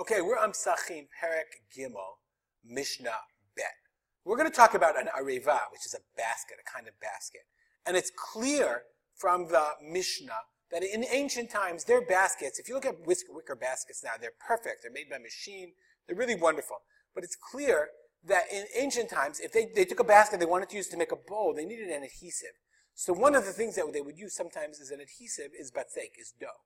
Okay, we're on Pesachim Perek Gimel Mishnah Bet. We're going to talk about an areva, which is a basket, a kind of basket. And it's clear from the Mishnah that in ancient times, their baskets, if you look at wicker baskets now, they're perfect. They're made by machine. They're really wonderful. But it's clear that in ancient times, if they, they took a basket they wanted to use to make a bowl, they needed an adhesive. So one of the things that they would use sometimes as an adhesive is batzek, is dough.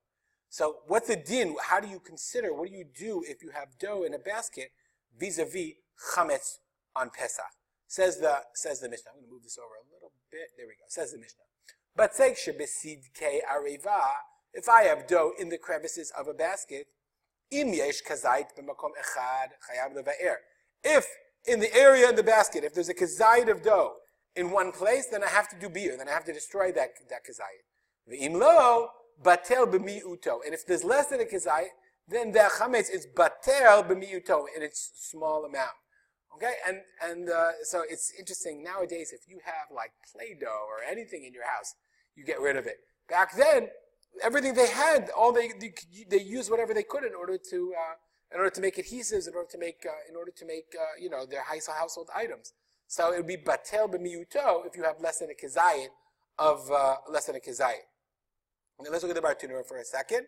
So what's the din? How do you consider, what do you do if you have dough in a basket vis-a-vis chametz on Pesach? Says the, says the Mishnah. I'm going to move this over a little bit. There we go. Says the Mishnah. Batzek shebesidke areva. If I have dough in the crevices of a basket, im yesh kazait b'makom echad chayav leva'er. If in the area in the basket, if there's a kazait of dough in one place, then I have to do bi'ur. Then I have to destroy that, that kazait. V'im lo, batel b'mi'uto. And if there's less than a kazait, then the chametz is batel b'mi'uto in its small amount. Okay, and and uh, so it's interesting nowadays. If you have like Play-Doh or anything in your house, you get rid of it. Back then, everything they had, all they they, they used whatever they could in order to uh, in order to make adhesives, in order to make uh, in order to make uh, you know their household items. So it would be batel b'miyuto if you have less than a kizayit of uh, less than a kizayit. Now let's look at the Bartenura for a second.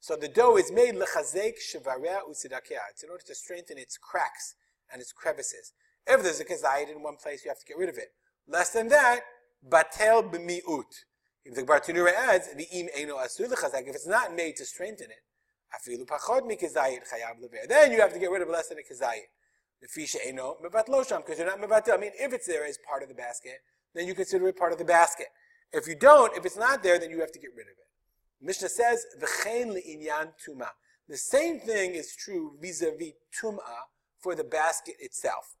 So the dough is made lechazek shevarea usidakea. It's in order to strengthen its cracks and its crevices. If there's a kazayit in one place, you have to get rid of it. Less than that, batel b'miut. If the Bartenura adds, v'im eno asur lechazek, if it's not made to strengthen it, afilu pachod mi kazayit chayav leva'er. Then you have to get rid of less than a kazayit. The fisha eno mevatlo sham, because you're not mevatel. I mean, if it's there as part of the basket, then you consider it part of the basket. If you don't, if it's not there, then you have to get rid of it. Mishnah says, V'chein le'inyan. The same thing is true vis-a-vis tum'ah for the basket itself.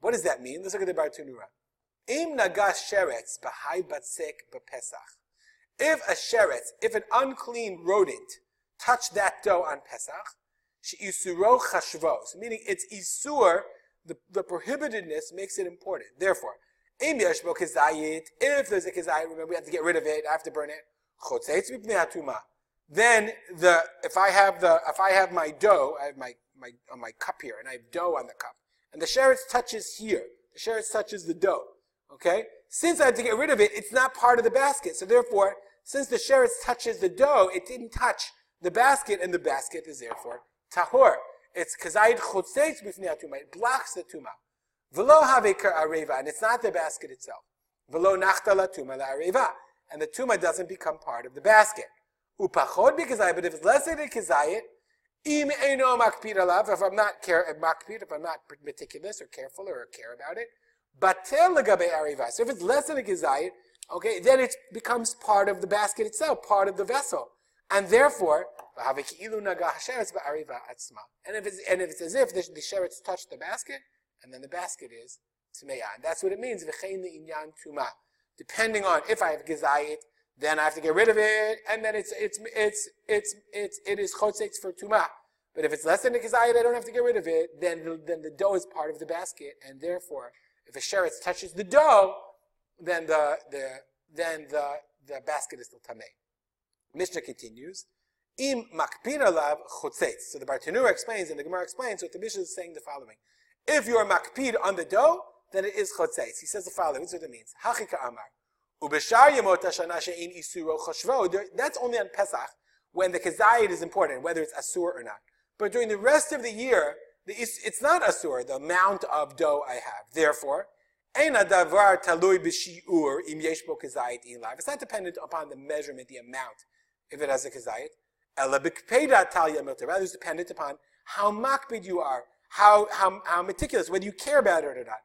What does that mean? Let's look at the Bartenura. Im nagas sheretz b'hai batzek b'pesach. If a sheretz, if an unclean rodent touched that dough on Pesach, she isuro chashvos, meaning it's isur, the, the prohibitedness makes it important. Therefore, if there's a kezayit, remember we have to get rid of it, I have to burn it, then the if I have the if I have my dough, I have my my on my cup here, and I have dough on the cup, and the sheretz touches here. The sheretz touches the dough. Okay, since I have to get rid of it, it's not part of the basket. So therefore, since the sheretz touches the dough, it didn't touch the basket, and the basket is therefore tahor. It's kazayid chotzeitz b'fnei tuma. It blocks the tuma. V'lo havekar areva, and it's not the basket itself. V'lo nachta la tuma la areva and the tuma doesn't become part of the basket. Upachod b'kazayit, but if it's less than a kazayit, im eno makpid alav, if I'm not care, makpid, if I'm not meticulous or careful or care about it, batel legabe ariva. So if it's less than a kazayit, okay, then it becomes part of the basket itself, part of the vessel, and therefore, and if it's and if it's as if the, the sheretz touched the basket, and then the basket is tmeya. That's what it means. V'chein depending on if I have gezayit, then I have to get rid of it, and then it's it's it's it's it's it is for tuma. But if it's less than a gezayit, I don't have to get rid of it. Then the, then the dough is part of the basket, and therefore, if a sheretz touches the dough, then the the then the the basket is still tamei. Mishnah continues. Im makpid alav chotzeitz. So the Bartenura explains, and the Gemara explains. So the Mishnah is saying the following: If you are makpid on the dough, then it is chotzeis. He says the following. This is what it means. Hachika amar. Ubeshar yemot hashana she'in isuro. That's only on Pesach when the kezayit is important, whether it's asur or not. But during the rest of the year, the, it's not asur, the amount of dough I have. Therefore. It's not dependent upon the measurement, the amount, if it has a kezayit. Rather, it's dependent upon how makpid you are, how, how, how meticulous, whether you care about it or not.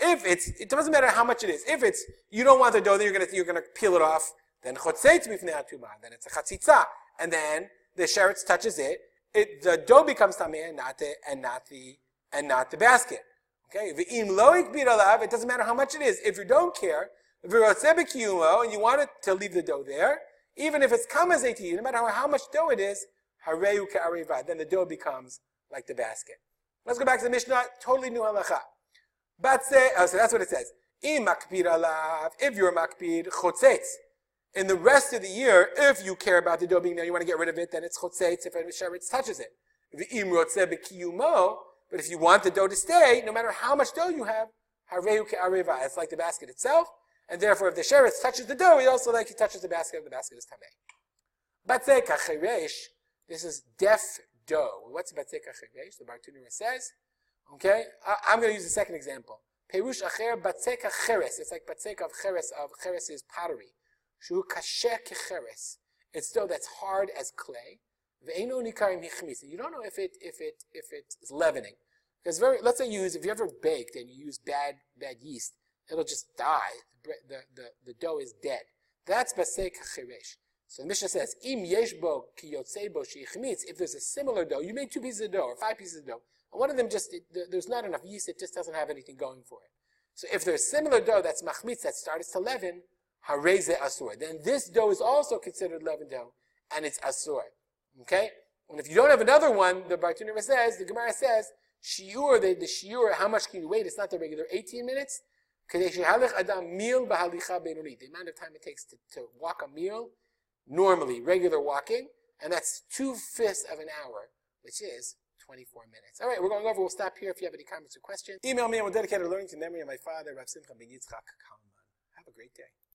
If it's, it doesn't matter how much it is. If it's, you don't want the dough, then you're gonna, you're gonna peel it off. Then Then it's a chatzitza. And then the sheretz touches it. It, the dough becomes tameh and not the, and not the, and not the basket. Okay? It doesn't matter how much it is. If you don't care, and you want it to leave the dough there, even if it's kamazeti, no matter how much dough it is, then the dough becomes like the basket. Let's go back to the Mishnah, totally new halacha. Batse, oh, so that's what it says. If you're makpid, chotzetz. In the rest of the year, if you care about the dough being there, you want to get rid of it, then it's chotzeitz if a sheretz touches it. But if you want the dough to stay, no matter how much dough you have, it's like the basket itself, and therefore if the sheretz touches the dough, he also like he touches the basket, and the basket is tamei. But sekhachirish. This is deaf dough. What's batzek acheresh? The Bartenura says. Okay, I, am going to use a second example. Perush acher batzek acheres. It's like batzek of cheres of cheres is pottery. Shu kasher kecheres. It's dough that's hard as clay. You don't know if it if it if it is leavening. Because very let's say you use if you ever baked and you use bad bad yeast, it'll just die. The the the, the dough is dead. That's basek cheresh. So the Mishnah says, Im yeshbo kiyotzebo sheichmitz. If there's a similar dough, you made two pieces of dough or five pieces of dough, and one of them just it, there's not enough yeast, it just doesn't have anything going for it. So if there's similar dough that's machmitz that starts to leaven, hareze asur. Then this dough is also considered leavened dough, and it's asur. Okay? And if you don't have another one, the Bartenura says, the Gemara says, shiur, the, the shiur, how much can you wait? It's not the regular 18 minutes. The amount of time it takes to, to walk a meal normally, regular walking, and that's two-fifths of an hour, which is 24 minutes. All right, we're going over. We'll stop here if you have any comments or questions. Email me, and we'll dedicate our learning to memory of my father, Rav Simcha ben Yitzchak Kalman. Have a great day.